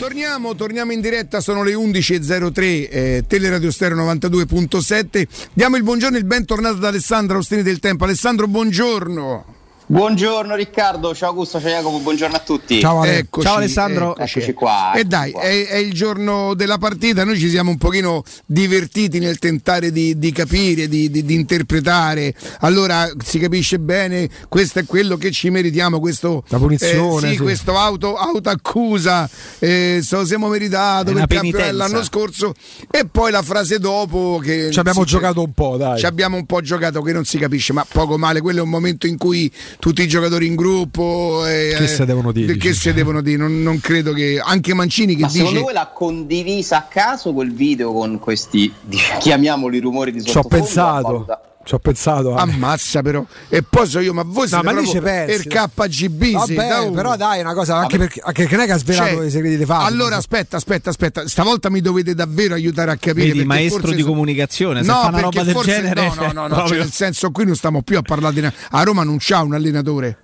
Torniamo, torniamo in diretta, sono le 11.03, eh, Teleradio Stereo 92.7. Diamo il buongiorno e il bentornato ad Alessandro Ostini del Tempo. Alessandro, buongiorno. Buongiorno Riccardo, ciao Augusto, ciao Jacopo, buongiorno a tutti. Ciao, Ale. eccoci, ciao Alessandro. Eccoci, eccoci qua. E dai, qua. È, è, il giorno della partita, noi ci siamo un pochino divertiti nel tentare di, di capire, di, di, di, interpretare. Allora si capisce bene, questo è quello che ci meritiamo, questo, La punizione, eh, sì, sì. questo auto, accusa, eh, so, siamo meritato per campionato l'anno scorso e poi la frase dopo che... Ci abbiamo giocato un po', dai. Ci abbiamo un po' giocato che non si capisce, ma poco male, quello è un momento in cui tutti i giocatori in gruppo. Eh, che se devono dire? Che se devono dire? Non, non, credo che. Anche Mancini che Ma dice. Secondo voi l'ha condivisa a caso quel video con questi, chiamiamoli rumori di sottofondo? Ci ho pensato. Ci ho pensato. Ale. Ammazza però. E poi so io, ma voi siete no, ma proprio pensi. per KGB. Vabbè, da però dai, è una cosa, anche perché, anche che non è che ha svelato cioè, i segreti di fabbrica. Allora aspetta, aspetta, aspetta, stavolta mi dovete davvero aiutare a capire. Vedi, maestro di so... comunicazione, se no, fa una roba del forse, genere. No, no, no, no cioè nel senso qui non stiamo più a parlare di... A Roma non c'ha un allenatore.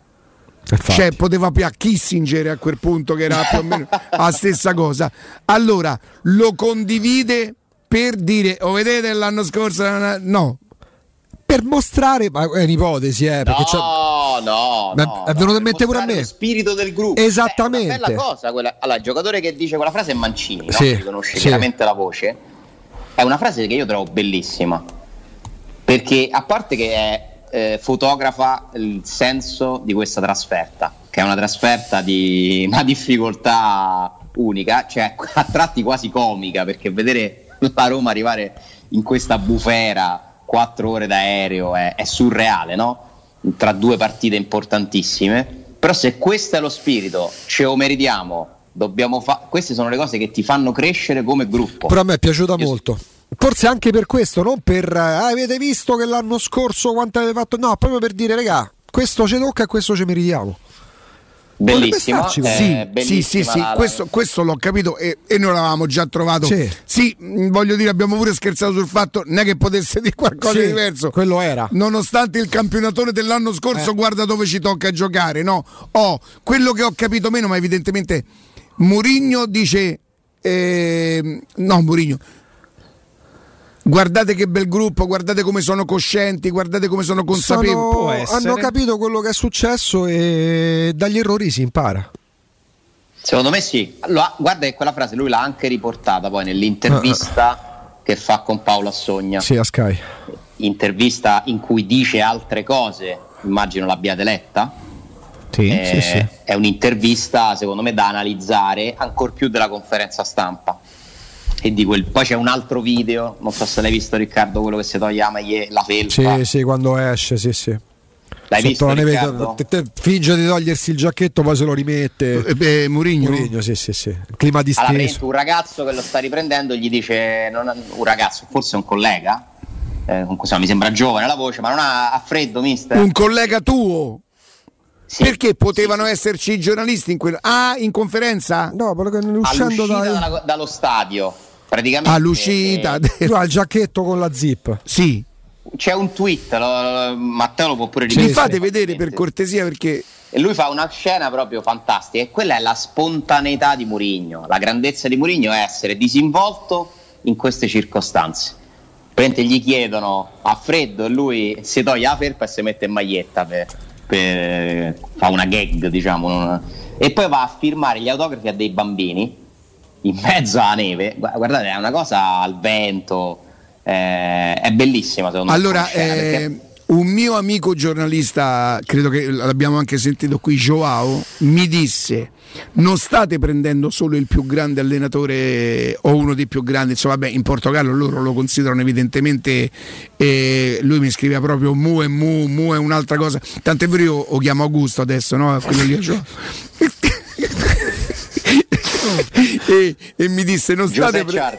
Cioè, poteva più a Kissinger a quel punto, che era più o meno la stessa cosa. Allora, lo condivide per dire, o oh, vedete l'anno scorso? No. Per mostrare, ma è un'ipotesi, eh. Perché no, no, no, È venuto in mente pure a me. Lo spirito del gruppo. Esattamente. Una bella cosa. Quella... Allora, il giocatore che dice quella frase è Mancini? Sì, si conosce sì. chiaramente la voce. È una frase che io trovo bellissima. Perché a parte che è eh, fotografa il senso di questa trasferta, che è una trasferta di una difficoltà unica, cioè a tratti quasi comica, perché vedere la Roma arrivare in questa bufera quattro ore d'aereo è, è surreale, no? Tra due partite importantissime. Però se questo è lo spirito, ce lo meritiamo, dobbiamo fare. Queste sono le cose che ti fanno crescere come gruppo. Però a me è piaciuta Io molto. Forse anche per questo, non per ah, avete visto che l'anno scorso quanto avete fatto, no, proprio per dire, regà, questo ci tocca e questo ci meritiamo. Bellissimo, eh, sì, sì, sì, sì. Questo, questo, l'ho capito e, e, noi l'avevamo già trovato. Sì. sì. voglio dire, abbiamo pure scherzato sul fatto non è che potesse dire qualcosa di diverso. Quello era. Nonostante il campionatore dell'anno scorso, eh. guarda dove ci tocca giocare, no? Oh, quello che ho capito meno, ma evidentemente Murigno dice. Eh, no, Murigno guardate che bel gruppo, guardate come sono coscienti, guardate come sono consapevoli. Sono, hanno capito quello che è successo e dagli errori si impara. Secondo me sì. Allora, guarda che quella frase lui l'ha anche riportata poi nell'intervista uh, che fa con Paolo Assogna. Sì, a Sky. Intervista in cui dice altre cose, immagino l'abbiate letta. Sì, eh, sì, sì. È un'intervista, secondo me, da analizzare ancora più della conferenza stampa e di quel... poi c'è un altro video non so se l'hai visto Riccardo quello che si toglie la, maglie, la felpa. Sì sì quando esce sì sì. L'hai Sotto visto la neve, Riccardo? te, te, finge di togliersi il giacchetto poi se lo rimette. Eh, Murigno? Murigno sì sì sì. Clima di allora, steso un ragazzo che lo sta riprendendo gli dice non, un ragazzo forse un collega eh, so, mi sembra giovane la voce ma non ha, ha freddo mister? Un collega tuo? Sì, perché potevano sì. esserci i giornalisti in quel... ah in conferenza? no perché uscendo dai... dallo stadio praticamente all'uscita eh, del... il giacchetto con la zip. Sì. C'è un tweet lo, Matteo lo può pure mi fate vedere per cortesia perché e lui fa una scena proprio fantastica e quella è la spontaneità di Murigno. La grandezza di Murigno è essere disinvolto in queste circostanze. Prende, gli chiedono a freddo e lui si toglie la felpa e si mette in maglietta per, per, fa una gag diciamo non... e poi va a firmare gli autografi a dei bambini in mezzo alla neve. Guardate, è una cosa al vento, eh, è bellissima secondo allora, me. Allora, eh, un mio amico giornalista, credo che l'abbiamo anche sentito qui, Joao, mi disse non state prendendo solo il più grande allenatore o uno dei più grandi, insomma, vabbè, in Portogallo loro lo considerano evidentemente, eh, lui mi scrive proprio Mu e Mu, Mu è un'altra cosa, tant'è vero io lo chiamo Augusto adesso, no? Quello lì, e, e, mi disse non state pre-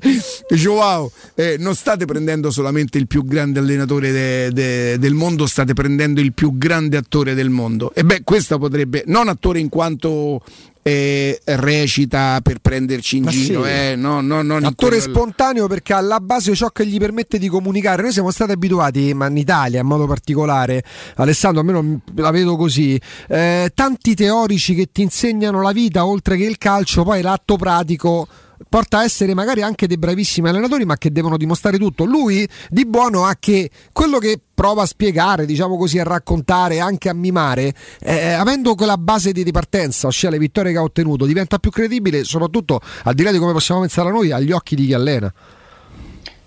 Joao eh, non state prendendo solamente il più grande allenatore de, de, del mondo state prendendo il più grande attore del mondo. E beh questo potrebbe non attore in quanto eh, recita per prenderci in Ma giro, sì. eh, no, no, in Attore quello- spontaneo perché alla base ciò che gli permette di comunicare. Noi siamo stati abituati, ma in Italia in modo particolare, Alessandro, almeno la vedo così, eh, tanti teorici che ti insegnano la vita oltre che il calcio, poi l'atto pratico porta a essere magari anche dei bravissimi allenatori, ma che devono dimostrare tutto. Lui di buono ha che quello che prova a spiegare, diciamo così, a raccontare, anche a mimare, eh, avendo quella base di ripartenza, ossia le vittorie che ha ottenuto, diventa più credibile, soprattutto al di là di come possiamo pensare noi, agli occhi di chi allena.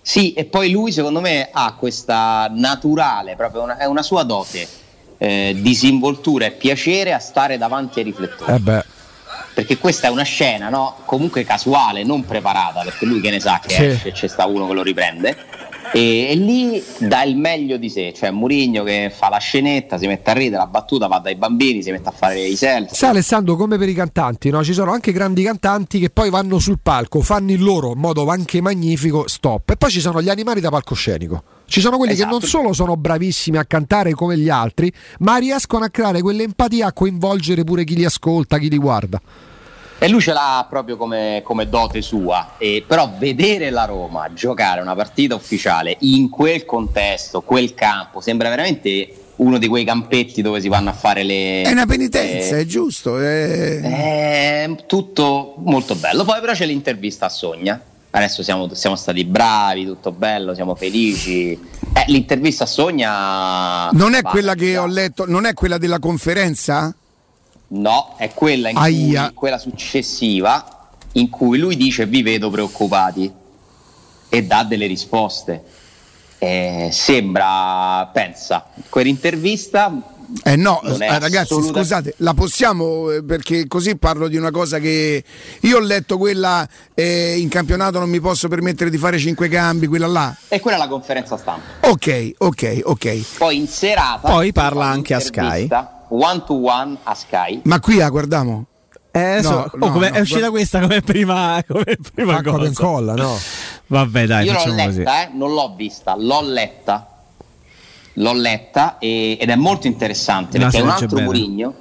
Sì, e poi lui secondo me ha questa naturale, proprio una, è una sua dote, eh, disinvoltura e piacere a stare davanti ai riflettori. Eh beh. Perché questa è una scena, no? Comunque casuale, non preparata, perché lui che ne sa che Sì. esce c'è sta uno che lo riprende. E, e lì dà il meglio di sé, cioè Murigno che fa la scenetta, si mette a ridere, la battuta va dai bambini, si mette a fare i selfie. Sai Alessandro, come per i cantanti, no? ci sono anche grandi cantanti che poi vanno sul palco, fanno il loro in modo anche magnifico, stop. E poi ci sono gli animali da palcoscenico. Ci sono quelli Esatto. che non solo sono bravissimi a cantare come gli altri, ma riescono a creare quell'empatia a coinvolgere pure chi li ascolta, chi li guarda. E lui ce l'ha proprio come, come dote sua, e, però vedere la Roma giocare una partita ufficiale in quel contesto, quel campo, sembra veramente uno di quei campetti dove si vanno a fare le... È una penitenza, eh, è giusto. è- È tutto molto bello. Poi però c'è l'intervista a Sogna. Adesso siamo, siamo stati bravi, tutto bello, siamo felici. Eh, l'intervista a Sogna. Non è quella che ho letto, non è quella della conferenza? No, è quella, cui, quella successiva in cui lui dice vi vedo preoccupati e dà delle risposte. Eh, sembra, pensa, quell'intervista Eh no, eh, ragazzi, assoluta- scusate, la possiamo eh, perché così parlo di una cosa che io ho letto quella eh, in campionato non mi posso permettere di fare cinque cambi, quella là. e quella è la conferenza stampa. Ok, ok, ok. Poi in serata Poi parla anche a un'intervista One to one a Sky. Ma qui la guardiamo. Eh, adesso- No, oh, no, come- no, è uscita guarda- questa come prima, come prima cosa. incolla, no? Vabbè, dai, Io l'ho letta, eh, non l'ho vista, l'ho letta. L'ho letta e- ed è molto interessante perché è un altro. Murigno.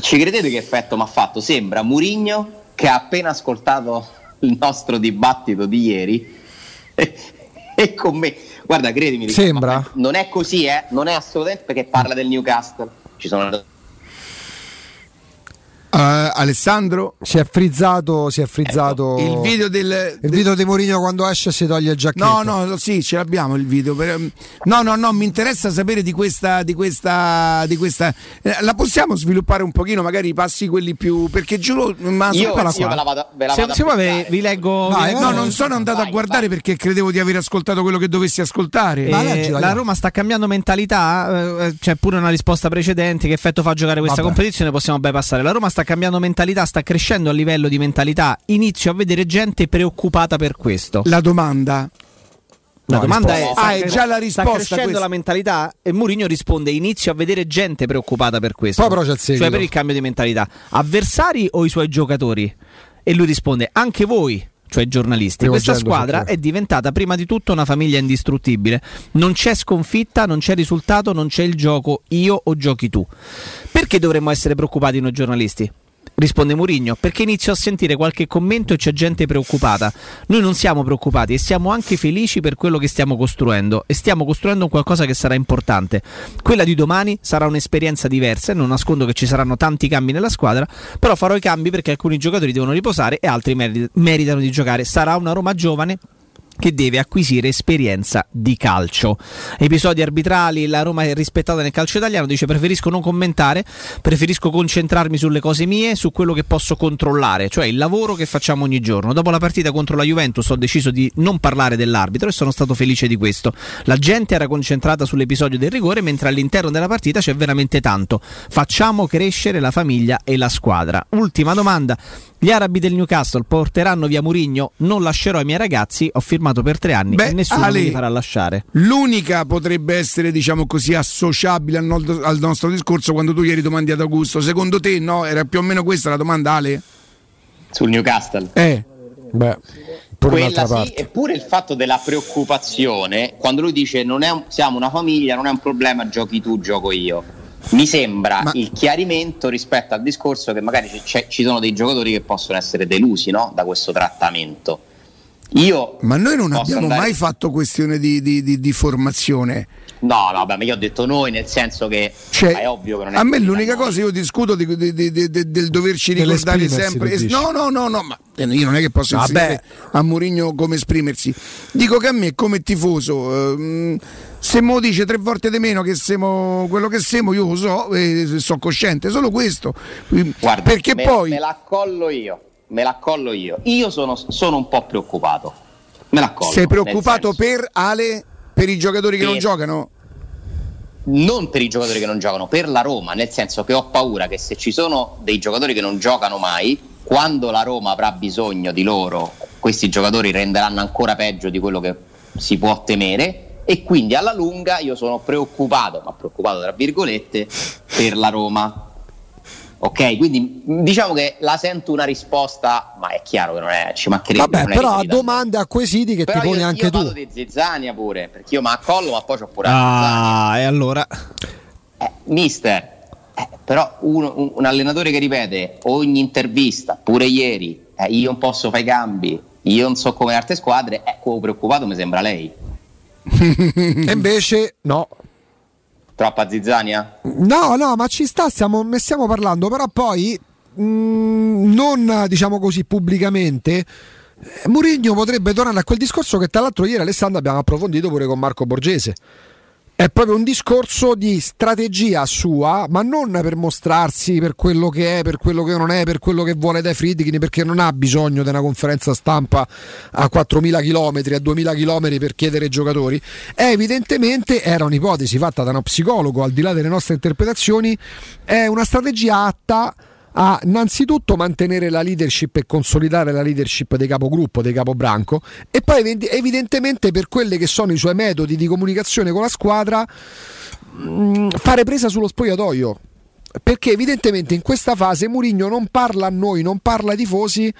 Ci credete che effetto mi ha fatto? Sembra Murigno che ha appena ascoltato il nostro dibattito di ieri e, e con me. Guarda, credimi, Sembra? non è così, eh? Non è assolutamente perché parla del Newcastle. Ci sono Eh, Alessandro, Si è frizzato, si è frizzato il video del, il video di Mourinho quando esce e si toglie il giacchetto. No, no, sì, ce l'abbiamo il video. per- No, no, no, mi interessa sapere di questa. Di questa, di questa eh, la possiamo sviluppare un pochino, magari i passi quelli più. Perché giuro, ma Io, io qua. ve la vado, ve la Se, vado a se vuoi vi leggo, vi leggo- No, non sono andato a Vai, guardare vai. perché credevo di aver ascoltato quello che dovessi ascoltare. Eh, la. Roma sta cambiando mentalità, eh, c'è pure una risposta precedente. Che effetto fa giocare questa Vabbè. competizione? Possiamo bypassare. La Roma sta cambiando mentalità, sta crescendo a livello di mentalità. Inizio a vedere gente preoccupata per questo. La domanda. La No, domanda è: risposta. Ah, è già la risposta Sta crescendo questa. la mentalità? E Mourinho risponde: Inizio a vedere gente preoccupata per questo. Poi però c'è il seguito. Cioè per il cambio di mentalità. Avversari o i suoi giocatori? E lui risponde: Anche voi. Cioè giornalisti, Primo questa squadra è diventata prima di tutto una famiglia indistruttibile. Non c'è sconfitta, non c'è risultato, non c'è il gioco io o giochi tu. Perché dovremmo essere preoccupati noi giornalisti? Risponde Murigno, perché inizio a sentire qualche commento e c'è gente preoccupata. Noi non siamo preoccupati e siamo anche felici per quello che stiamo costruendo e stiamo costruendo qualcosa che sarà importante. Quella di domani sarà un'esperienza diversa e non nascondo che ci saranno tanti cambi nella squadra, però farò i cambi perché alcuni giocatori devono riposare e altri meri- meritano di giocare. Sarà una Roma giovane che deve acquisire esperienza di calcio. Episodi arbitrali, la Roma è rispettata nel calcio italiano, dice preferisco non commentare, preferisco concentrarmi sulle cose mie, su quello che posso controllare, cioè il lavoro che facciamo ogni giorno. Dopo la partita contro la Juventus ho deciso di non parlare dell'arbitro e sono stato felice di questo. La gente era concentrata sull'episodio del rigore, mentre all'interno della partita c'è veramente tanto. Facciamo crescere la famiglia e la squadra. Ultima domanda. Gli arabi del Newcastle porteranno via Murigno? Non lascerò i miei ragazzi, ho firmato per tre anni Beh, e nessuno Ale, mi li farà lasciare. L'unica potrebbe essere, diciamo così, associabile al, no- al nostro discorso quando tu ieri domandi ad Augusto. Secondo te, no? Era più o meno questa la domanda, Ale? sul Newcastle. Eh. Beh, Quella sì, parte. eppure il fatto della preoccupazione, quando lui dice non è un- siamo una famiglia, non è un problema, giochi tu, gioco io. mi sembra Ma- il chiarimento rispetto al discorso che magari c'è- ci sono dei giocatori che possono essere delusi no? da questo trattamento. Io Ma noi non abbiamo andare- mai fatto questione di, di- di- di formazione. No, no, beh, ma io ho detto noi, nel senso che Cioè, è ovvio che non è a me l'unica noi. cosa io discuto di- di- di- di- di- del doverci ricordare sempre. No, no, no, no, ma io non è che posso Vabbè. insegnare a Mourinho come esprimersi. Dico che a me come tifoso ehm, se mo dice tre volte di meno che siamo quello che siamo, io lo so e sono cosciente, solo questo. Guarda, Perché me, poi me la accollo io, me la accollo io. Io sono, sono un po' preoccupato. Me la accollo. sei preoccupato per Ale per i giocatori che Per- non giocano? non per i giocatori che non giocano, per la Roma, nel senso che ho paura che se ci sono dei giocatori che non giocano mai, quando la Roma avrà bisogno di loro, questi giocatori renderanno ancora peggio di quello che si può temere e quindi alla lunga io sono preoccupato, ma preoccupato tra virgolette, per la Roma. Ok, quindi diciamo che la sento una risposta, ma è chiaro che non è, ci mancherebbe. Vabbè, non è però a domande, a quesiti che Però ti poni io, anche io tu. parlo di Zizzania pure, perché io mi accollo, ma poi c'ho pure Zizzania. Ah, e allora? Eh, mister, eh, però uno- un, un allenatore che ripete ogni intervista, pure ieri, eh, io non posso fare i cambi, io non so come le altre squadre, eh, quello preoccupato mi sembra lei. E invece no. Troppa zizzania? No, no, ma ci sta, stiamo, ne stiamo parlando, però poi mh, non diciamo così pubblicamente. eh, Mourinho potrebbe tornare a quel discorso che tra l'altro ieri Alessandro abbiamo approfondito pure con Marco Borgese. È proprio un discorso di strategia sua, ma non per mostrarsi per quello che è, per quello che non è, per quello che vuole dai Friedkin, perché non ha bisogno di una conferenza stampa a 4.000 km, a 2.000 km per chiedere giocatori. È evidentemente, era un'ipotesi fatta da uno psicologo, al di là delle nostre interpretazioni, è una strategia atta a innanzitutto mantenere la leadership e consolidare la leadership dei capogruppo, dei capobranco e poi evi- evidentemente per quelli che sono i suoi metodi di comunicazione con la squadra mh, fare presa sullo spogliatoio. Perché evidentemente in questa fase Mourinho non parla a noi, non parla ai tifosi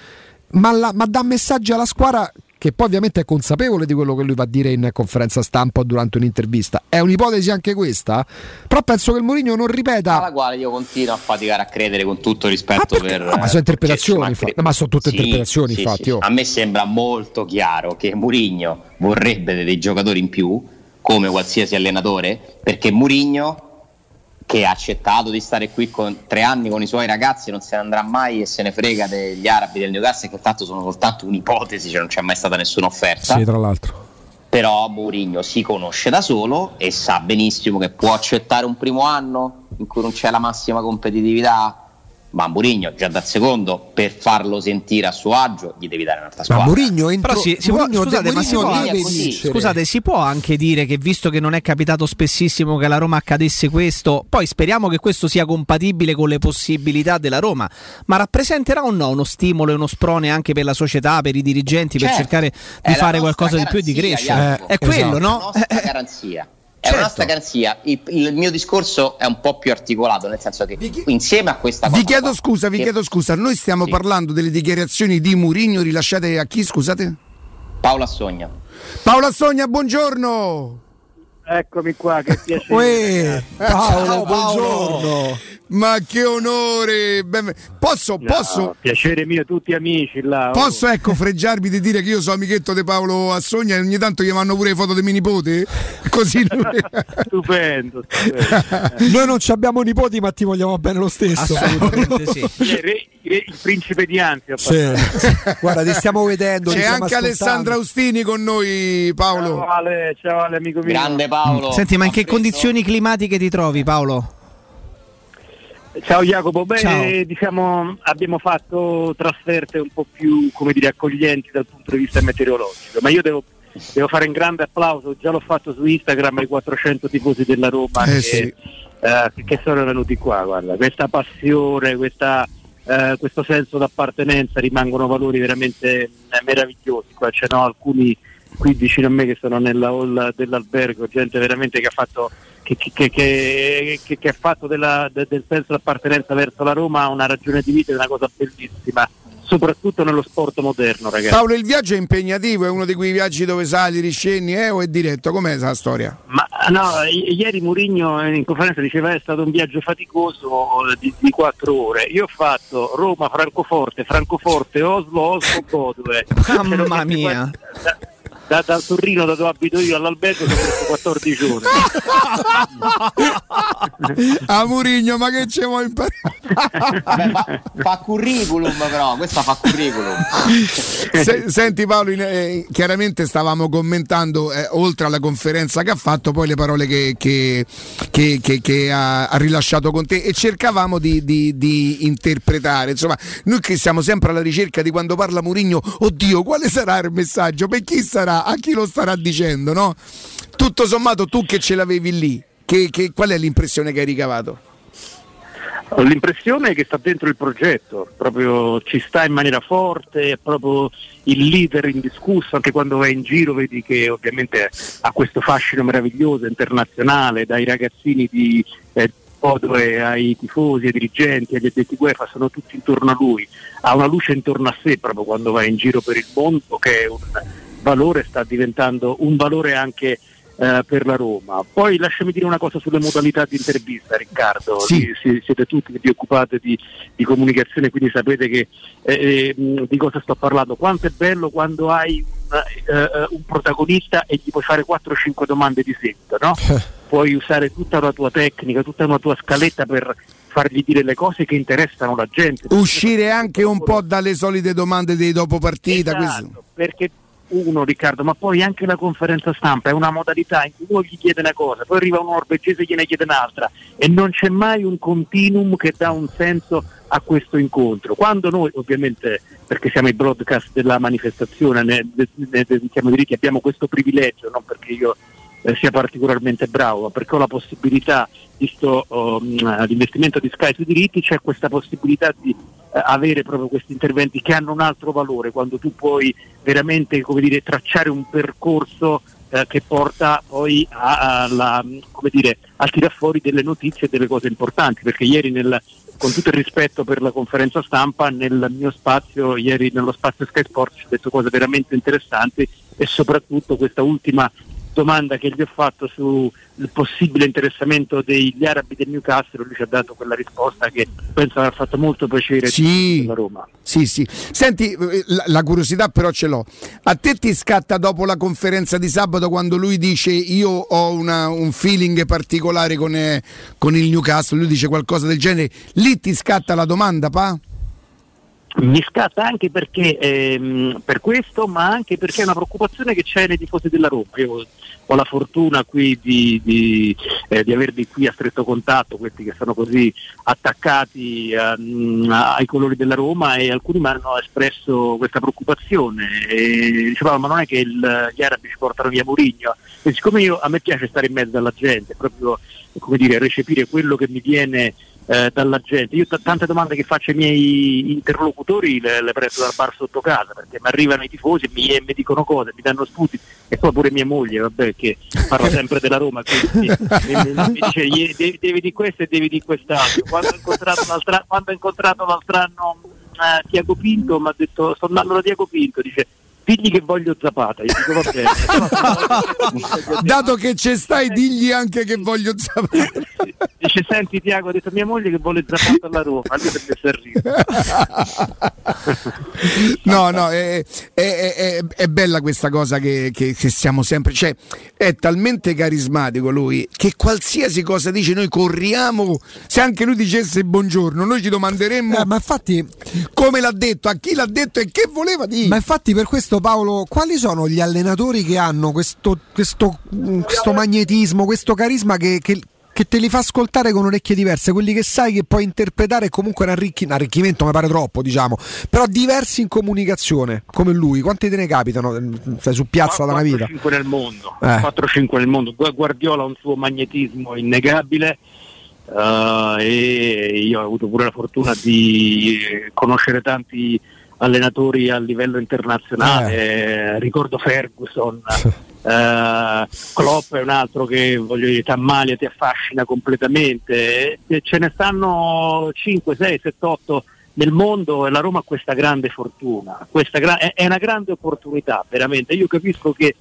ma, la- ma dà messaggi alla squadra che poi ovviamente è consapevole di quello che lui va a dire in conferenza stampa o durante un'intervista. È un'ipotesi anche questa, però penso che il Mourinho non ripeta Alla quale io continuo a faticare a credere con tutto rispetto Ah, per... ah, ma sono interpretazioni, perché ci infatti. Ma sono tutte Sì, interpretazioni, sì, infatti, sì. oh. A me sembra molto chiaro che Murigno vorrebbe dei giocatori in più, come qualsiasi allenatore, perché Murigno che ha accettato di stare qui con tre anni con i suoi ragazzi non se ne andrà mai e se ne frega degli arabi del Newcastle che tanto sono soltanto un'ipotesi cioè non c'è mai stata nessuna offerta Sì, tra l'altro. però Mourinho si conosce da solo e sa benissimo che può accettare un primo anno in cui non c'è la massima competitività ma Mourinho già dal secondo per farlo sentire a suo agio gli devi dare un'altra Ma squadra Mourinho entro Però si, si può, Mourinho, scusate, ma si può, scusate, si può anche dire che visto che non è capitato spessissimo che alla Roma accadesse questo, poi speriamo che questo sia compatibile con le possibilità della Roma, ma rappresenterà o no uno stimolo e uno sprone anche per la società, per i dirigenti, per Certo, cercare è di la fare nostra qualcosa di più e di crescere? Jacopo. è quello, esatto. la no? nostra Eh, eh. garanzia è Certo. una nostra garanzia il, il mio discorso è un po' più articolato nel senso che insieme a questa cosa Vi chiedo qua, scusa, vi che chiedo scusa, noi stiamo Sì. parlando delle dichiarazioni di Mourinho rilasciate a chi, scusate? Paola Sogna Paola Sogna, buongiorno! Eccomi qua, che piacere. Uè, Paolo, Ciao, Paolo. buongiorno. Ma che onore! Ben- Posso, No, posso, Piacere mio, tutti amici là. oh. posso ecco fregiarmi di dire che io sono amichetto di Paolo Assogna e ogni tanto gli vanno pure le foto di mio nipote? Così lui... Stupendo, stupendo. Noi non ci abbiamo nipoti, ma ti vogliamo bene lo stesso. Assolutamente sì. Il, principe di Anzi. ha Sì. Guarda, ti stiamo vedendo. C'è anche Alessandra ascoltando. Austini con noi, Paolo. Ciao Ale, ciao Ale, amico mio. grande Paolo Senti, ma in che preso- condizioni climatiche ti trovi, Paolo? Ciao Jacopo, beh, Ciao. diciamo abbiamo fatto trasferte un po' più, come dire, accoglienti dal punto di vista meteorologico, ma io devo, devo fare un grande applauso, già l'ho fatto su Instagram ai 400 tifosi della Roma Eh che, sì. eh, che sono venuti qua, guarda, questa passione, questa, eh, questo senso d'appartenenza rimangono valori veramente eh, meravigliosi, qua ce n'ho alcuni qui vicino a me che sono nella hall dell'albergo, gente veramente che ha fatto che, che- che- che- che- che ha fatto della- de- del senso d'appartenenza verso la Roma una ragione di vita, è una cosa bellissima. soprattutto nello sport moderno, ragazzi. Paolo, il viaggio è impegnativo, è uno di quei viaggi dove sali, riscendi, eh, o è diretto? Com'è la storia? Ma no, i- ieri Murigno in conferenza diceva è stato un viaggio faticoso di, di quattro ore. Io ho fatto Roma, Francoforte, Francoforte, Oslo, Oslo, Bodove. Mamma mia. Da, da, da Torino, da dove abito io all'albergo, sono stato 14 ore. A Murigno, ma che ci vuoi imparare? Vabbè, fa, fa curriculum però, questa fa curriculum. Se- senti Paolo, in- eh, chiaramente stavamo commentando, eh, oltre alla conferenza che ha fatto, poi le parole che, che- che- che- che ha, ha rilasciato con te e cercavamo di, di- di interpretare. Insomma, noi che siamo sempre alla ricerca di quando parla Murigno, oddio, quale sarà il messaggio? Per chi sarà? A chi lo starà dicendo? No? Tutto sommato, tu che ce l'avevi lì, che- che- qual è l'impressione che hai ricavato? L'impressione che sta dentro il progetto, proprio ci sta in maniera forte, è proprio il leader indiscusso, anche quando vai in giro vedi che ovviamente ha questo fascino meraviglioso internazionale, dai ragazzini di eh, Podove ai tifosi, ai dirigenti, agli addetti UEFA, sono tutti intorno a lui, ha una luce intorno a sé proprio quando vai in giro per il mondo che è un valore, sta diventando un valore anche eh, per la Roma. Poi lasciami dire una cosa sulle modalità di intervista, Riccardo. Sì. Si- siete tutti che vi occupate di, di comunicazione, quindi sapete che, eh, eh, di cosa sto parlando. Quanto è bello quando hai un, eh, eh, un protagonista e gli puoi fare 4-5 domande di seguito, no? puoi usare tutta una tua tecnica, tutta una tua scaletta per fargli dire le cose che interessano la gente. Uscire anche un po' dalle solite domande dei dopo partita. Esatto, perché uno Riccardo, ma poi anche la conferenza stampa è una modalità in cui uno gli chiede una cosa, poi arriva un norvegese e gliene chiede un'altra e non c'è mai un continuum che dà un senso a questo incontro. Quando noi ovviamente, perché siamo i broadcast della manifestazione, ne, ne, i diritti, abbiamo questo privilegio, non perché io eh, sia particolarmente bravo, ma perché ho la possibilità, visto um, l'investimento di Sky sui diritti, c'è questa possibilità di avere proprio questi interventi che hanno un altro valore, quando tu puoi veramente dire, tracciare un percorso eh, che porta poi a- alla, come dire, al tirar fuori delle notizie e delle cose importanti, perché ieri nel, con tutto il rispetto per la conferenza stampa, nel mio spazio, ieri nello spazio Sky Sports ho detto cose veramente interessanti e soprattutto questa ultima domanda che gli ho fatto sul possibile interessamento degli arabi del Newcastle, lui ci ha dato quella risposta che penso aver fatto molto piacere Sì. alla Roma. Sì, sì. Senti, la, la curiosità però ce l'ho. A te ti scatta dopo la conferenza di sabato quando lui dice io ho una- un feeling particolare con, eh, con il Newcastle, lui dice qualcosa del genere, lì ti scatta la domanda, pa? Mi scatta anche perché ehm, per questo, ma anche perché è una preoccupazione che c'è nei tifosi della Roma. Io ho la fortuna qui di, di, eh, di averli qui a stretto contatto, questi che sono così attaccati ehm, ai colori della Roma e alcuni mi hanno espresso questa preoccupazione. E dicevano ma non è che il- gli arabi ci portano via Murigno e siccome io, a me piace stare in mezzo alla gente, proprio come dire, recepire quello che mi viene eh, dalla gente. Io t- tante domande che faccio ai miei interlocutori le, le prendo dal bar sotto casa perché mi arrivano i tifosi e mi, mi dicono cose, mi danno spunti e poi pure mia moglie, vabbè, che parla sempre della Roma, quindi mi, mi- dice "Ie- devi, devi di questo e devi di quest'altro. Quando ho incontrato, l'altra, quando ho incontrato l'altro anno eh, Tiago Pinto mi ha detto sto andando da Tiago Pinto, dice digli che voglio Zapata, io dico va bene. Dato che ci stai, digli anche che voglio sapere. Dice senti Tiago, ha detto mia moglie che vuole Zapata alla Roma, lui si è messo a ridere. No, no, è, è- è- è bella questa cosa che, che- che siamo sempre. Cioè, è talmente carismatico lui che qualsiasi cosa dice, noi corriamo. Se anche lui dicesse buongiorno, noi ci domanderemmo Eh, ma infatti come l'ha detto, a chi l'ha detto e che voleva dire. Ma infatti per questo Paolo, quali sono gli allenatori che hanno questo, questo, mm, questo magnetismo, questo carisma che, che- che te li fa ascoltare con orecchie diverse, quelli che sai che puoi interpretare comunque un, arricchi- un arricchimento, mi pare troppo, diciamo, però diversi in comunicazione, come lui, quanti te ne capitano? Stai su piazza da una vita. 4-5 nel mondo, Eh. 4-5 nel mondo. Gu- Guardiola ha un suo magnetismo innegabile eh, e io ho avuto pure la fortuna di conoscere tanti allenatori a livello internazionale, Eh, ricordo Ferguson, eh, Klopp è un altro che voglio dire, ti ammalia, ti affascina completamente, E ce ne stanno 5, 6, 7, 8 nel mondo e la Roma ha questa grande fortuna, questa gra- è una grande opportunità veramente. Io capisco che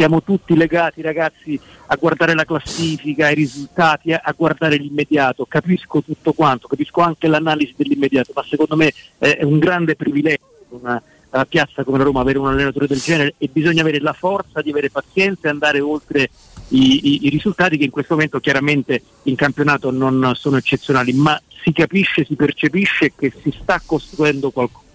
siamo tutti legati ragazzi a guardare la classifica, i risultati, a, a guardare l'immediato, capisco tutto quanto, capisco anche l'analisi dell'immediato, ma secondo me è un grande privilegio una, una piazza come la Roma avere un allenatore del genere e bisogna avere la forza di avere pazienza e andare oltre i, i, i risultati che in questo momento chiaramente in campionato non sono eccezionali, ma si capisce, si percepisce che si sta costruendo qualcosa.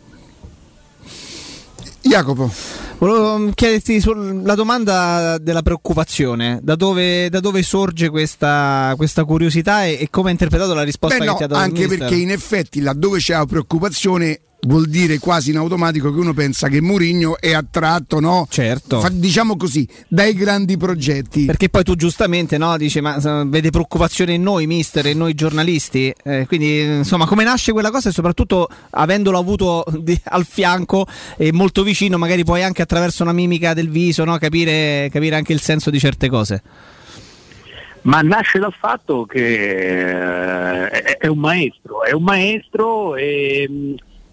Jacopo. Volevo chiederti sulla domanda della preoccupazione, da dove, da dove sorge questa, questa curiosità e, e, come ha interpretato la risposta Beh, che no, ti ha dato Anche perché in effetti laddove c'è la preoccupazione vuol dire quasi in automatico che uno pensa che Mourinho è attratto, no? Certo. Fa, diciamo così, dai grandi progetti. Perché poi tu giustamente no, dici, ma uh, vede preoccupazione in noi, mister, in noi giornalisti. Eh, quindi, insomma, come nasce quella cosa e soprattutto avendolo avuto di, al fianco e molto vicino, magari puoi anche attraverso una mimica del viso no, capire, capire anche il senso di certe cose ma nasce dal fatto che eh, è un maestro, è un maestro e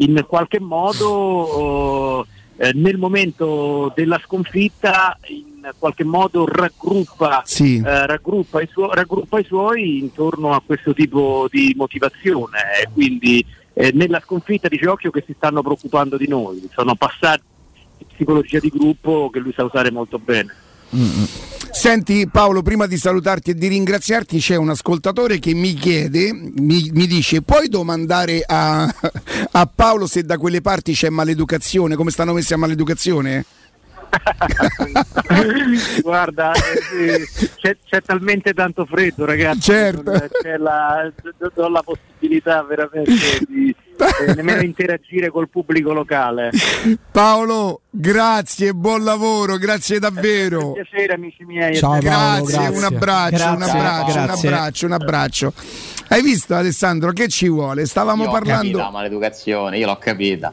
in qualche modo eh, nel momento della sconfitta in qualche modo raggruppa, sì. eh, raggruppa, i suo, raggruppa, i suoi intorno a questo tipo di motivazione e quindi eh, nella sconfitta dice occhio che si stanno preoccupando di noi, sono passati psicologia di gruppo che lui sa usare molto bene. Senti Paolo, prima di salutarti e di ringraziarti, c'è un ascoltatore che mi chiede, mi, mi dice, puoi domandare a, a, Paolo se da quelle parti c'è maleducazione, come stanno messi a maleducazione? Guarda, eh, c'è, c'è, talmente tanto freddo ragazzi, certo. c'è la, do la possibilità veramente di eh, nemmeno interagire col pubblico locale. Paolo, grazie, buon lavoro, grazie davvero. Un piacere amici miei. Ciao, grazie, Paolo, grazie, un abbraccio, grazie, un abbraccio, grazie. un abbraccio, un abbraccio. Hai visto Alessandro che ci vuole? Stavamo io parlando... la maleducazione, io l'ho capita.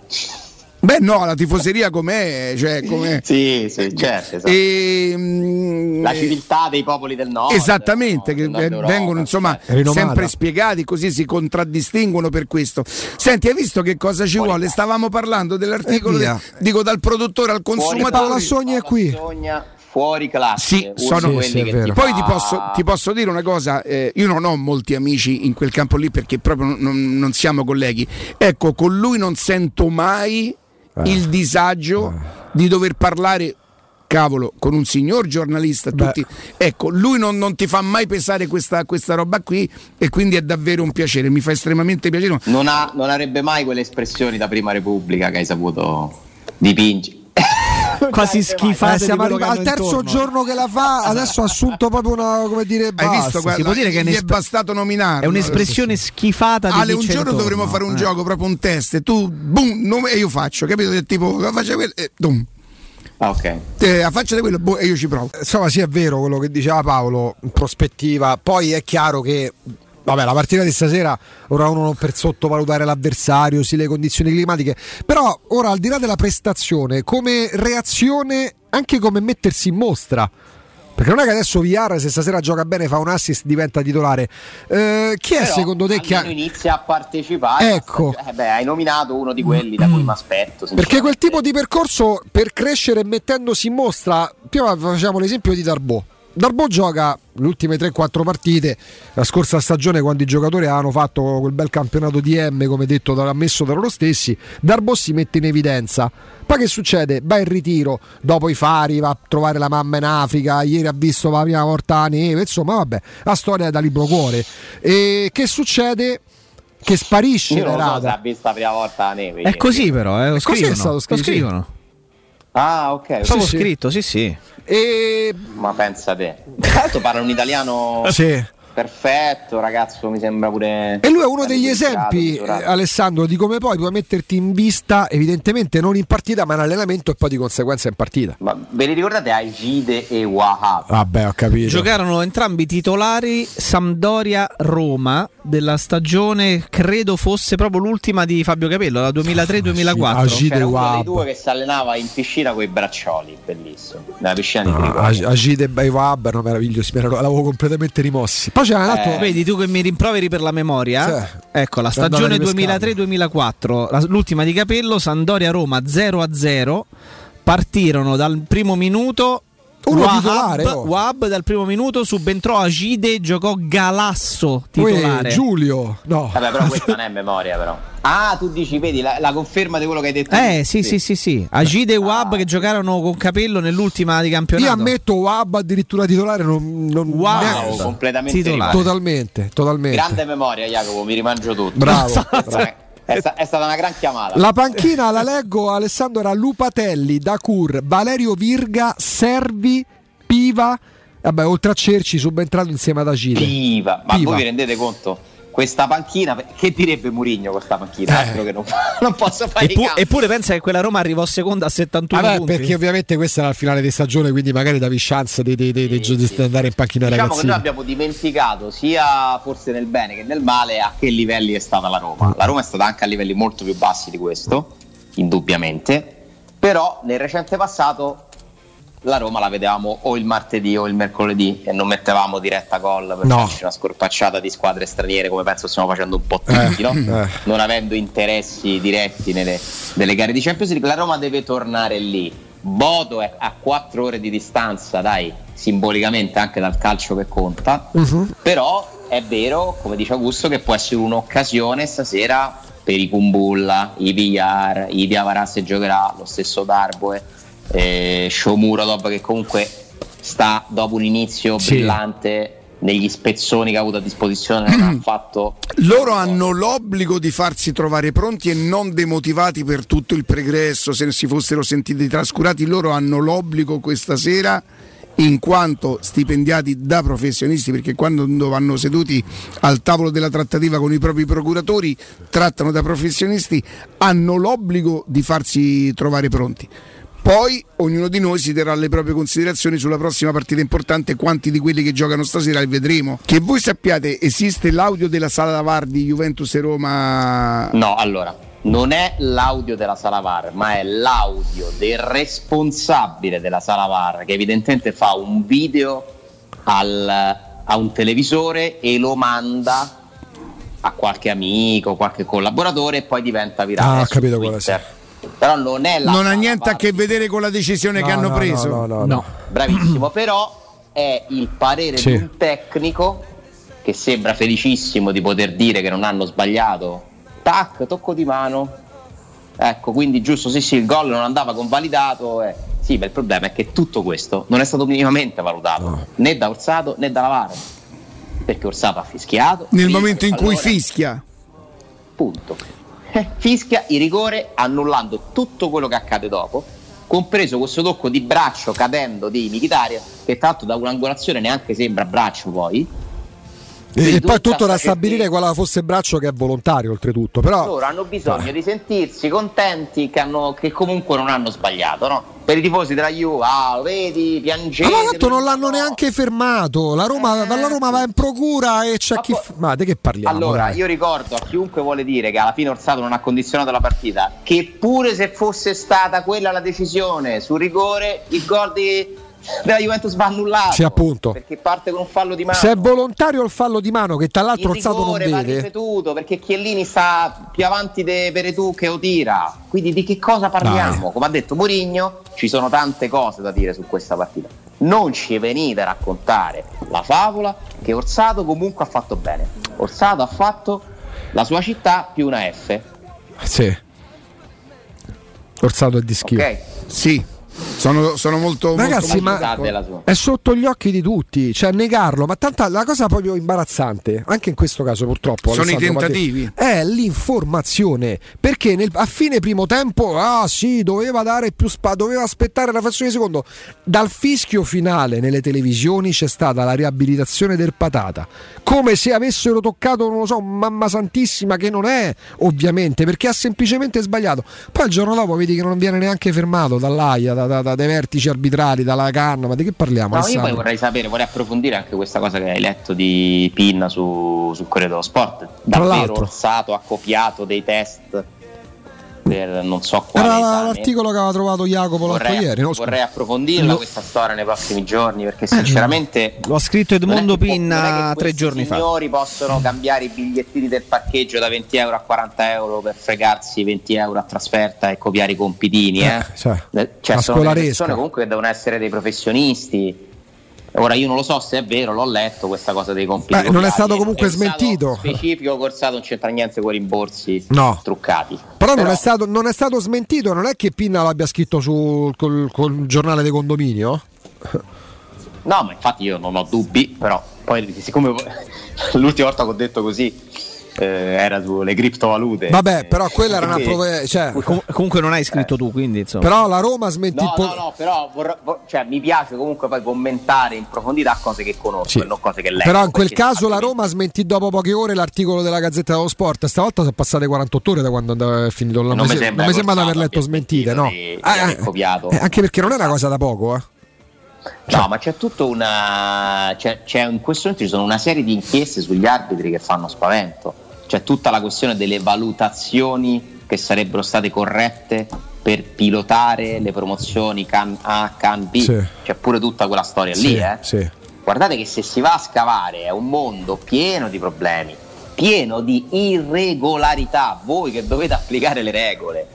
Beh, no, la tifoseria com'è? Cioè, com'è? sì, sì, certo. esatto. E, mm, la civiltà dei popoli del nord. Esattamente, no, che vengono insomma Rinomata. sempre spiegati, così si contraddistinguono per questo. Senti, hai visto che cosa ci Fuori vuole? classe. Stavamo parlando dell'articolo, E de- via. dico dal produttore al consumatore. Classe, Sogna è qui. Sogna fuori classe. Sì, sono- quelli Sì, vero. ti Poi fa- ti posso, ti posso dire una cosa, eh, io non ho molti amici in quel campo lì perché proprio non, non siamo colleghi. Ecco, con lui non sento mai Eh. Il disagio di dover parlare. Cavolo, con un signor giornalista, tutti. Ecco, lui non, non ti fa mai pesare questa, questa roba qui e quindi è davvero un piacere, mi fa estremamente piacere. non, ha- non avrebbe mai quelle espressioni da prima Repubblica che hai saputo dipingere. quasi schifate. Eh, siamo arrivati al terzo intorno. giorno che la fa, adesso ha assunto proprio una, come dire, Hai basta. visto? Guarda, si può dire che è gli è bastato nominarlo. È un'espressione schifata di Ale, un giorno dovremmo fare un Eh. gioco, proprio un test. e Tu, boom, nome- e io faccio, capito? Che Tipo, faccia quello e boom. Ah, ok. Eh, a faccia di quello boh, e io ci provo. Insomma, sì, è vero quello che diceva Paolo in prospettiva. Poi è chiaro che. Vabbè, la partita di stasera ora uno non per sottovalutare l'avversario, sì le condizioni climatiche, però ora al di là della prestazione, come reazione, anche come mettersi in mostra. Perché non è che adesso Villar se stasera gioca bene fa un assist diventa titolare. Eh, chi è Però secondo te che ha... inizia a partecipare? Ecco. Eh beh, hai nominato uno di quelli da cui mi aspetto. Perché quel tipo di percorso per crescere mettendosi in mostra, prima facciamo l'esempio di Darbo. Darbo gioca le ultime 3-4 partite, la scorsa stagione quando i giocatori avevano fatto quel bel campionato di M come detto, da- ammesso da loro stessi, Darbo si mette in evidenza. Poi che succede? Va in ritiro, dopo i fari, va a trovare la mamma in Africa, ieri ha visto la prima volta la neve, insomma vabbè, la storia è da libro cuore. E che succede? Che sparisce Io non lo so se ha visto la prima volta la neve. È ieri. così però, eh, lo così è scrivono. stato Lo scritto, sì. scrivono. Ah, ok. Proprio sì. scritto, sì, sì. E Ma pensa te. Tra l'altro parla un italiano sì. Perfetto, ragazzo, mi sembra pure... E lui è uno degli esempi, eh, Alessandro, di come poi puoi metterti in vista, evidentemente non in partita, ma in allenamento e poi di conseguenza in partita. Ma ve li ricordate Agide e Wahab? Vabbè, ho capito. Giocarono entrambi titolari Sampdoria-Roma della stagione, credo fosse proprio l'ultima di Fabio Capello, la 2003-2004. Ah, sì. C'era uno Wahab. dei due che si allenava in piscina con i braccioli, bellissimo. Nella piscina di Ah. Ag- Agide e Baivab erano meravigliosi, l'avevo completamente rimossi. Poi altro. Eh. Vedi tu che mi rimproveri per la memoria? Sì. Ecco, la stagione di 2003-2004, la- l'ultima di Capello, Sandoria-Roma 0-0. Partirono dal primo minuto. Uno Wahab, titolare, oh. Wahab dal primo minuto subentrò Agide, giocò Galasso titolare. Giulio, no. Vabbè, però questa non è memoria, però. Ah, tu dici, vedi, la, la conferma di quello che hai detto. Eh sì sì sì sì, Agide e Wahab Ah. che giocarono con Capello nell'ultima di campionato. Io ammetto Wab addirittura titolare non, non Wow. neanche- Wow, completamente Titolare. totalmente, totalmente. Grande memoria, Jacopo, mi rimangio tutto. Bravo, È, è sta- è stata una gran chiamata. La panchina la leggo Alessandro era Lupatelli, Dacur, Valerio Virga, Servi, Piva, vabbè, oltre a Cerci subentrato insieme ad Agile. Piva. Ma Piva. voi vi rendete conto? Questa panchina, che direbbe Murigno questa panchina? Eh. Altro che non, non posso fare i Eppu- eppure pensa che quella Roma arrivò seconda a 71 Vabbè, punti. perché ovviamente questa era il finale di stagione, quindi magari davi chance di, di- di- di- Sì, di sì. andare in panchina Diciamo che ragazzini. noi abbiamo dimenticato sia forse nel bene che nel male a che livelli è stata la Roma. La Roma è stata anche a livelli molto più bassi di questo, indubbiamente, però nel recente passato la Roma la vedevamo o il martedì o il mercoledì e non mettevamo diretta gol per No. farci una scorpacciata di squadre straniere come penso stiamo facendo un po' tutti, Eh, no? eh. non avendo interessi diretti nelle, nelle gare di Champions League. La Roma deve tornare lì. Bodo è a 4 ore di distanza, dai, simbolicamente anche dal calcio che conta. Mhm. Però è vero, come dice Augusto, che può essere un'occasione stasera per i Kumbulla, i Villar, i Diavara se giocherà, lo stesso Darboe, eh, Shomurodov che comunque sta dopo un inizio Sì. brillante negli spezzoni che ha avuto a disposizione, non ha fatto... Loro hanno l'obbligo di farsi trovare pronti e non demotivati per tutto il pregresso, se si fossero sentiti trascurati, loro hanno l'obbligo questa sera in quanto stipendiati da professionisti, perché quando vanno seduti al tavolo della trattativa con i propri procuratori, trattano da professionisti, hanno l'obbligo di farsi trovare pronti. Poi ognuno di noi si terrà le proprie considerazioni sulla prossima partita importante, quanti di quelli che giocano stasera li vedremo. Che voi sappiate, esiste l'audio della sala da VAR di Juventus e Roma? No, allora, non è l'audio della sala VAR, ma è l'audio del responsabile della sala VAR che evidentemente fa un video al- a un televisore e lo manda a qualche amico, qualche collaboratore e poi diventa virale. Ah, ho capito quale Twitter. Però non è la Non ha niente a VAR che vedere con la decisione che No, hanno no, preso. no, no, no. No. Bravissimo, però è il parere Sì. di un tecnico che sembra felicissimo di poter dire che non hanno sbagliato. Tac, tocco di mano. Ecco, quindi giusto, sì, sì, il gol non andava convalidato. eh. Sì, ma il problema è che tutto questo non è stato minimamente valutato No. né da Orsato né dalla VAR. Perché Orsato ha fischiato. Nel momento in cui fischia. punto. Eh, Fischia il rigore annullando tutto quello che accade dopo, compreso questo tocco di braccio cadendo di Mkhitaryan, che tanto da un'angolazione neanche sembra braccio poi. E, poi tutto da sta stabilire certezza. quale fosse il braccio che è volontario oltretutto, però Loro hanno bisogno di sentirsi contenti che, hanno- che comunque non hanno sbagliato, no? Per i tifosi della Juve, ah, lo vedi, piangete. Ma tanto non l'hanno no. neanche fermato. La Roma, Eh, la Roma va in procura e c'è Ma chi. f- Ma di che parliamo? Allora, dai? io ricordo a chiunque vuole dire che alla fine Orsato non ha condizionato la partita, che pure se fosse stata quella la decisione sul rigore, il gol di- della Juventus va annullato. Sì, appunto. Perché parte con un fallo di mano. Se è volontario il fallo di mano, che tra l'altro il Orsato non va vede. ripetuto perché Chiellini sta più avanti de Veretù che lo tira. Quindi di che cosa parliamo? Dai. Come ha detto Mourinho, ci sono tante cose da dire su questa partita. Non ci venite a raccontare la favola che Orsato comunque ha fatto bene. Orsato ha fatto la sua città più una F. Sì. Orsato è di schifo. Ok? Sì, sono, sono molto, Ragazzi, molto ma-. È sotto gli occhi di tutti, cioè negarlo, ma tanta la cosa proprio imbarazzante, anche in questo caso purtroppo, Sono i Alessandro tentativi. Mattei, è l'informazione, perché nel- a fine primo tempo, ah sì, doveva dare più spa, doveva aspettare la frazione di secondo, dal fischio finale nelle televisioni c'è stata la riabilitazione del patata, come se avessero toccato, non lo so, mamma santissima che non è, ovviamente, perché ha semplicemente sbagliato. Poi il giorno dopo vedi che non viene neanche fermato dall'AIA, da- da- da- dai vertici arbitrali, dalla canna, ma di che parliamo? No, io poi vorrei sapere, vorrei approfondire anche questa cosa che hai letto di Pinna su, su Corriere dello Sport. Davvero. Orsato ha copiato dei test per non so quale Era esame. l'articolo che aveva trovato Jacopo l'altro Vorrei, ieri. no? Vorrei approfondirla Lo- questa storia nei prossimi giorni perché sinceramente Lo ha scritto Edmondo Pinna tre giorni fa. signori possono cambiare i bigliettini del parcheggio da 20 euro a 40 euro per fregarsi 20 euro a trasferta e copiare i compitini. Eh? Eh, cioè, Eh, cioè, la sono persone comunque che devono essere dei professionisti. Ora io non lo so se è vero, l'ho letto questa cosa dei compiti. Beh, non è stato comunque È stato smentito. Specifico Corsato non c'entra niente con i rimborsi No. truccati. Però, non, è stato, non è stato smentito, non è che Pinna l'abbia scritto sul col, col giornale di condominio? No, ma infatti io non ho dubbi, però poi siccome l'ultima volta che ho detto così eh, era sulle criptovalute. Vabbè, eh, però quella era una prove- cioè, Com- comunque non hai scritto tu, quindi insomma. Però la Roma smentì No, po- no, no, però vorrò- vor- cioè, mi piace comunque poi commentare in profondità cose che conosco Sì. e non cose che leggo. Però in quel caso la Roma smentì dopo poche ore l'articolo della Gazzetta dello Sport. Stavolta sono passate 48 ore da quando and- è finito. Non, Non mi mi se- sembra non mi sembra di aver letto smentite, no? di- di aver copiato. eh, anche perché non è una cosa da poco, eh. No, ma c'è tutta una. C'è, c'è in questo momento ci sono una serie di inchieste sugli arbitri che fanno spavento. C'è tutta la questione delle valutazioni che sarebbero state corrette per pilotare le promozioni Can A, Can B. Sì. C'è pure tutta quella storia lì, Sì, eh. sì. Guardate che se si va a scavare è un mondo pieno di problemi, pieno di irregolarità. Voi che dovete applicare le regole.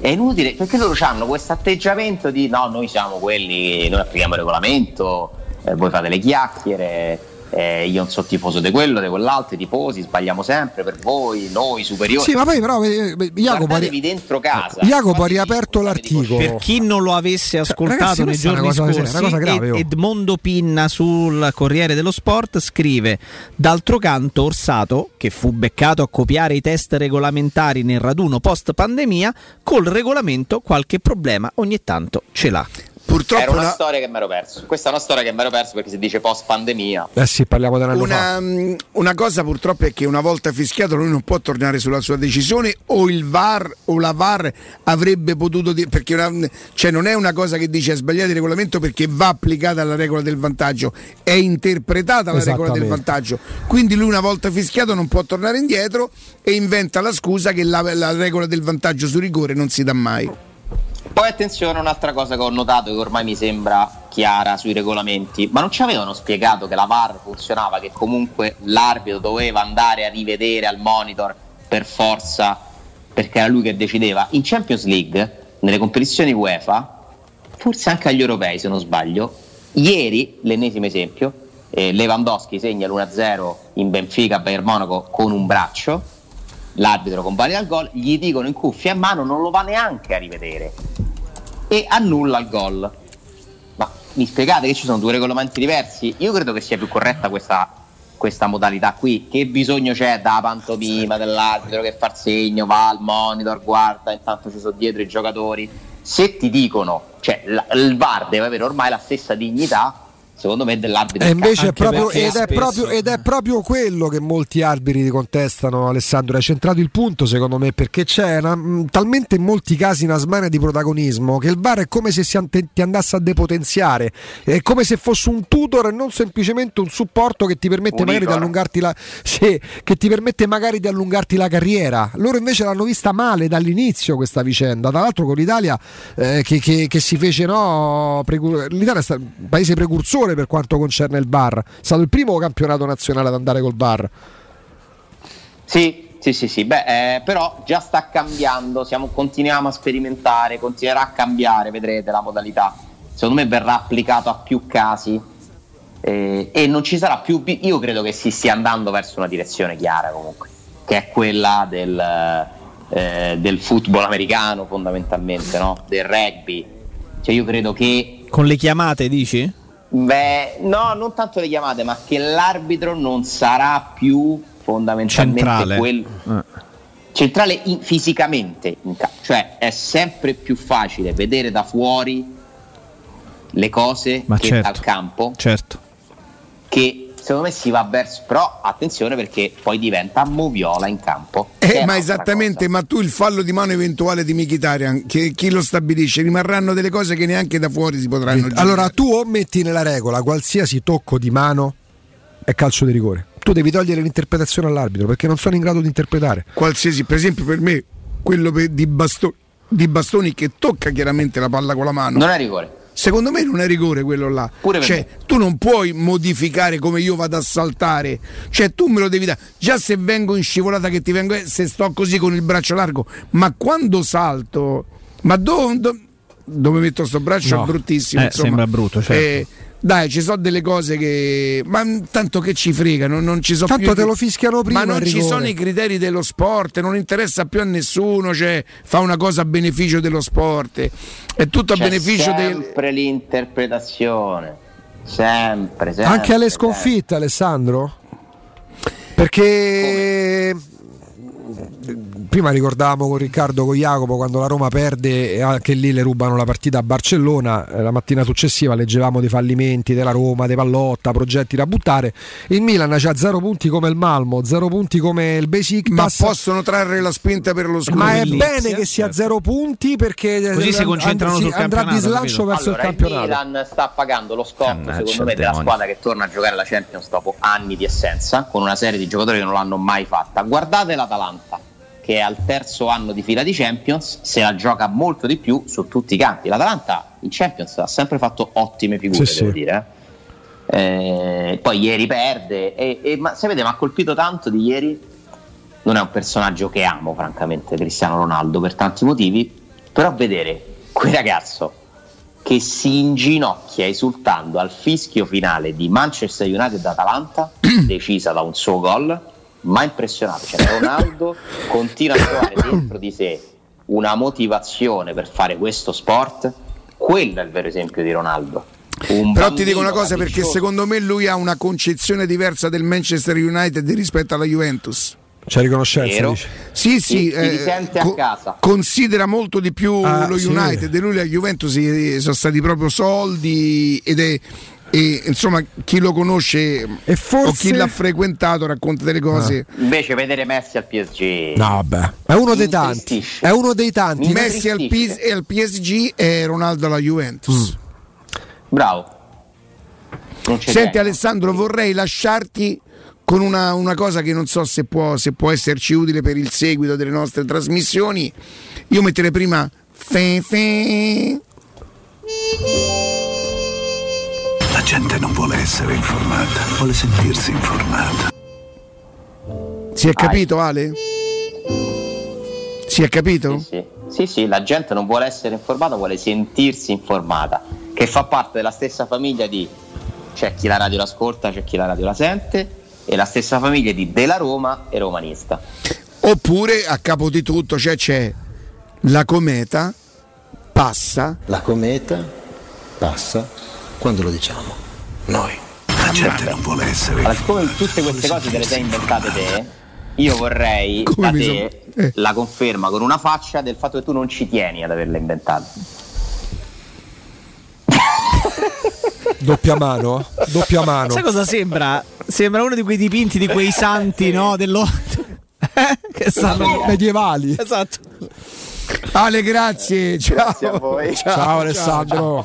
È inutile perché loro hanno questo atteggiamento di no, noi siamo quelli, noi applichiamo il regolamento, eh, voi fate le chiacchiere, eh, io non sono tifoso di quello, di quell'altro, i tifosi sbagliamo sempre per voi, noi superiori. Sì, ma poi però Jacopo, ri- dentro casa. Jacopo ha riaperto l'articolo. Per chi non lo avesse ascoltato ragazzi, nei giorni cosa- scorsi, grave, Ed- oh. Edmondo Pinna sul Corriere dello Sport scrive: D'altro canto, Orsato, che fu beccato a copiare i test regolamentari nel raduno post pandemia, col regolamento qualche problema ogni tanto ce l'ha. Purtroppo Era una una, storia che mi ero perso. Questa è una storia che mi ero perso perché si dice post pandemia. Eh sì, parliamo fa. una, mm, una cosa purtroppo è che una volta fischiato lui non può tornare sulla sua decisione o il VAR o la VAR avrebbe potuto dire perché una- cioè non è una cosa che dice è sbagliato il regolamento perché va applicata la regola del vantaggio è interpretata la regola del vantaggio quindi lui una volta fischiato non può tornare indietro e inventa la scusa che la, la regola del vantaggio su rigore non si dà mai Poi attenzione, un'altra cosa che ho notato che ormai mi sembra chiara sui regolamenti, ma non ci avevano spiegato che la VAR funzionava, che comunque l'arbitro doveva andare a rivedere al monitor per forza, perché era lui che decideva. In Champions League, nelle competizioni UEFA, forse anche agli europei se non sbaglio, ieri, l'ennesimo esempio, eh, Lewandowski segna l'1-0 in Benfica Bayern Monaco con un braccio, l'arbitro convalida il gol, gli dicono in cuffia a mano non lo va neanche a rivedere e annulla il gol. Ma mi spiegate che ci sono due regolamenti diversi? Io credo che sia più corretta questa, questa modalità qui. Che bisogno c'è da pantomima dell'arbitro che fa il segno, va al monitor, guarda, intanto ci sono dietro i giocatori. Se ti dicono, cioè la- il VAR deve avere ormai la stessa dignità, secondo me, dell'arbitro. È proprio, ed, è proprio, ed è proprio quello che molti arbitri contestano, Alessandro. Hai centrato il punto, secondo me, perché c'è una- mh, talmente in molti casi una smania di protagonismo che il VAR è come se si ti andasse a depotenziare, è come se fosse un tutor e non semplicemente un supporto che ti permette magari di allungarti la, sì, ti permette magari di allungarti la carriera. Loro invece l'hanno vista male dall'inizio questa vicenda. Tra l'altro con l'Italia eh, che, che- che si fece no, precu- l'Italia è un paese precursore per quanto concerne il VAR. È stato il primo campionato nazionale ad andare col VAR. Sì, sì, sì, sì. Beh, eh, però già sta cambiando, siamo- continuiamo a sperimentare, continuerà a cambiare, vedrete la modalità. Secondo me verrà applicato a più casi eh, e non ci sarà più. Io credo che si stia andando verso una direzione chiara comunque, che è quella del, eh, del football americano fondamentalmente, no? del rugby. Cioè io credo che Con le chiamate, dici? Beh, no, non tanto le chiamate, ma che l'arbitro non sarà più fondamentalmente Centrale. quel Eh. centrale in- fisicamente, in ca- cioè è sempre più facile vedere da fuori le cose Ma che certo. dal campo, Certo. che secondo me si va verso, però attenzione perché poi diventa moviola in campo. Eh, ma esattamente, cosa. ma tu il fallo di mano eventuale di Mkhitaryan, che, chi lo stabilisce? Rimarranno delle cose che neanche da fuori si potranno Allora giudicare. tu o metti nella regola qualsiasi tocco di mano è calcio di rigore. Tu devi togliere l'interpretazione all'arbitro perché non sono in grado di interpretare. qualsiasi, per esempio per me quello di, Basto- di Bastoni che tocca chiaramente la palla con la mano. Non è rigore. Secondo me non è rigore quello là. Cioè, tu non puoi modificare come io vado a saltare. Cioè, tu me lo devi dare. Già se vengo in scivolata che ti vengo, eh, se sto così con il braccio largo, ma quando salto, ma do- do- dove metto sto braccio No. è bruttissimo. Eh, sembra brutto, certo. Eh, dai, ci sono delle cose che. Ma tanto che ci frega, non, non ci sono Tanto più. te lo fischiano prima Ma non ci sono i criteri dello sport, non interessa più a nessuno, cioè fa una cosa a beneficio dello sport. È tutto a C'è beneficio del. sempre l'interpretazione. Sempre, sempre. Anche alle sempre. sconfitte, Alessandro? Perché prima ricordavamo con Riccardo, con Jacopo, quando la Roma perde e anche lì le rubano la partita a Barcellona, eh, la mattina successiva leggevamo dei fallimenti della Roma, dei Pallotta, progetti da buttare. Il Milan ha zero punti come il Malmo, zero punti come il Ma Besiktas. possono trarre la spinta per lo Ma è bene che sia zero punti perché Così eh, si concentrano and- sul andrà di slancio capito? verso Allora, il il campionato. Milan sta pagando lo scotto, secondo me, il della squadra che torna a giocare la Champions dopo anni di assenza, con una serie di giocatori che non l'hanno mai fatta. Guardate l'Atalanta, che è al terzo anno di fila di Champions, se la gioca molto di più su tutti i campi. L'Atalanta in Champions ha sempre fatto ottime figure, Sì, devo sì. dire. eh. Eh, poi ieri perde, e, e- ma sapete, mi ha colpito tanto di ieri. Non è un personaggio che amo, francamente, Cristiano Ronaldo, per tanti motivi, però vedere quel ragazzo che si inginocchia esultando al fischio finale di Manchester United-Atalanta, decisa da un suo gol, ma impressionato. Cioè, Ronaldo continua a trovare dentro di sé una motivazione per fare questo sport. Quello è il vero esempio di Ronaldo. Un Però ti dico una cosa perché secondo me lui ha una concezione diversa del Manchester United rispetto alla Juventus. C'è riconoscenza. Sì, sì, Si- si risente a casa. considera molto di più Ah, lo sì. United e lui la Juventus eh, sono stati proprio soldi ed è e, insomma chi lo conosce E o forse- chi l'ha frequentato racconta delle cose. Invece vedere Messi al PSG. No, vabbè. È uno dei tanti. È uno dei tanti. Mi- Messi al. PS al PSG e Ronaldo alla Juventus. Bravo. Non c'è Senti niente. Alessandro, vorrei lasciarti con una, una cosa che non so se può, se può esserci utile per il seguito delle nostre trasmissioni. Io metterei prima fe, fe. La gente non vuole essere informata, vuole sentirsi informata. Si è capito Ale? Si è capito? Sì, sì. Sì, sì, la gente non vuole essere informata, vuole sentirsi informata, che fa parte della stessa famiglia di c'è chi la radio l'ascolta, c'è chi la radio la sente, e la stessa famiglia di della Roma e romanista. Oppure a capo di tutto cioè c'è la cometa passa La cometa passa quando lo diciamo. Noi. La gente non vuole essere informata. siccome tutte queste cose te le sei inventate te, io vorrei Come da te sono- eh. la conferma con una faccia del fatto che tu non ci tieni ad averle inventate. Doppia mano? Doppia mano. Sai cosa sembra? Sembra uno di quei dipinti di quei santi, no? Dello... che stanno... Medievali. Esatto. Ale grazie ciao a voi. Ciao Alessandro.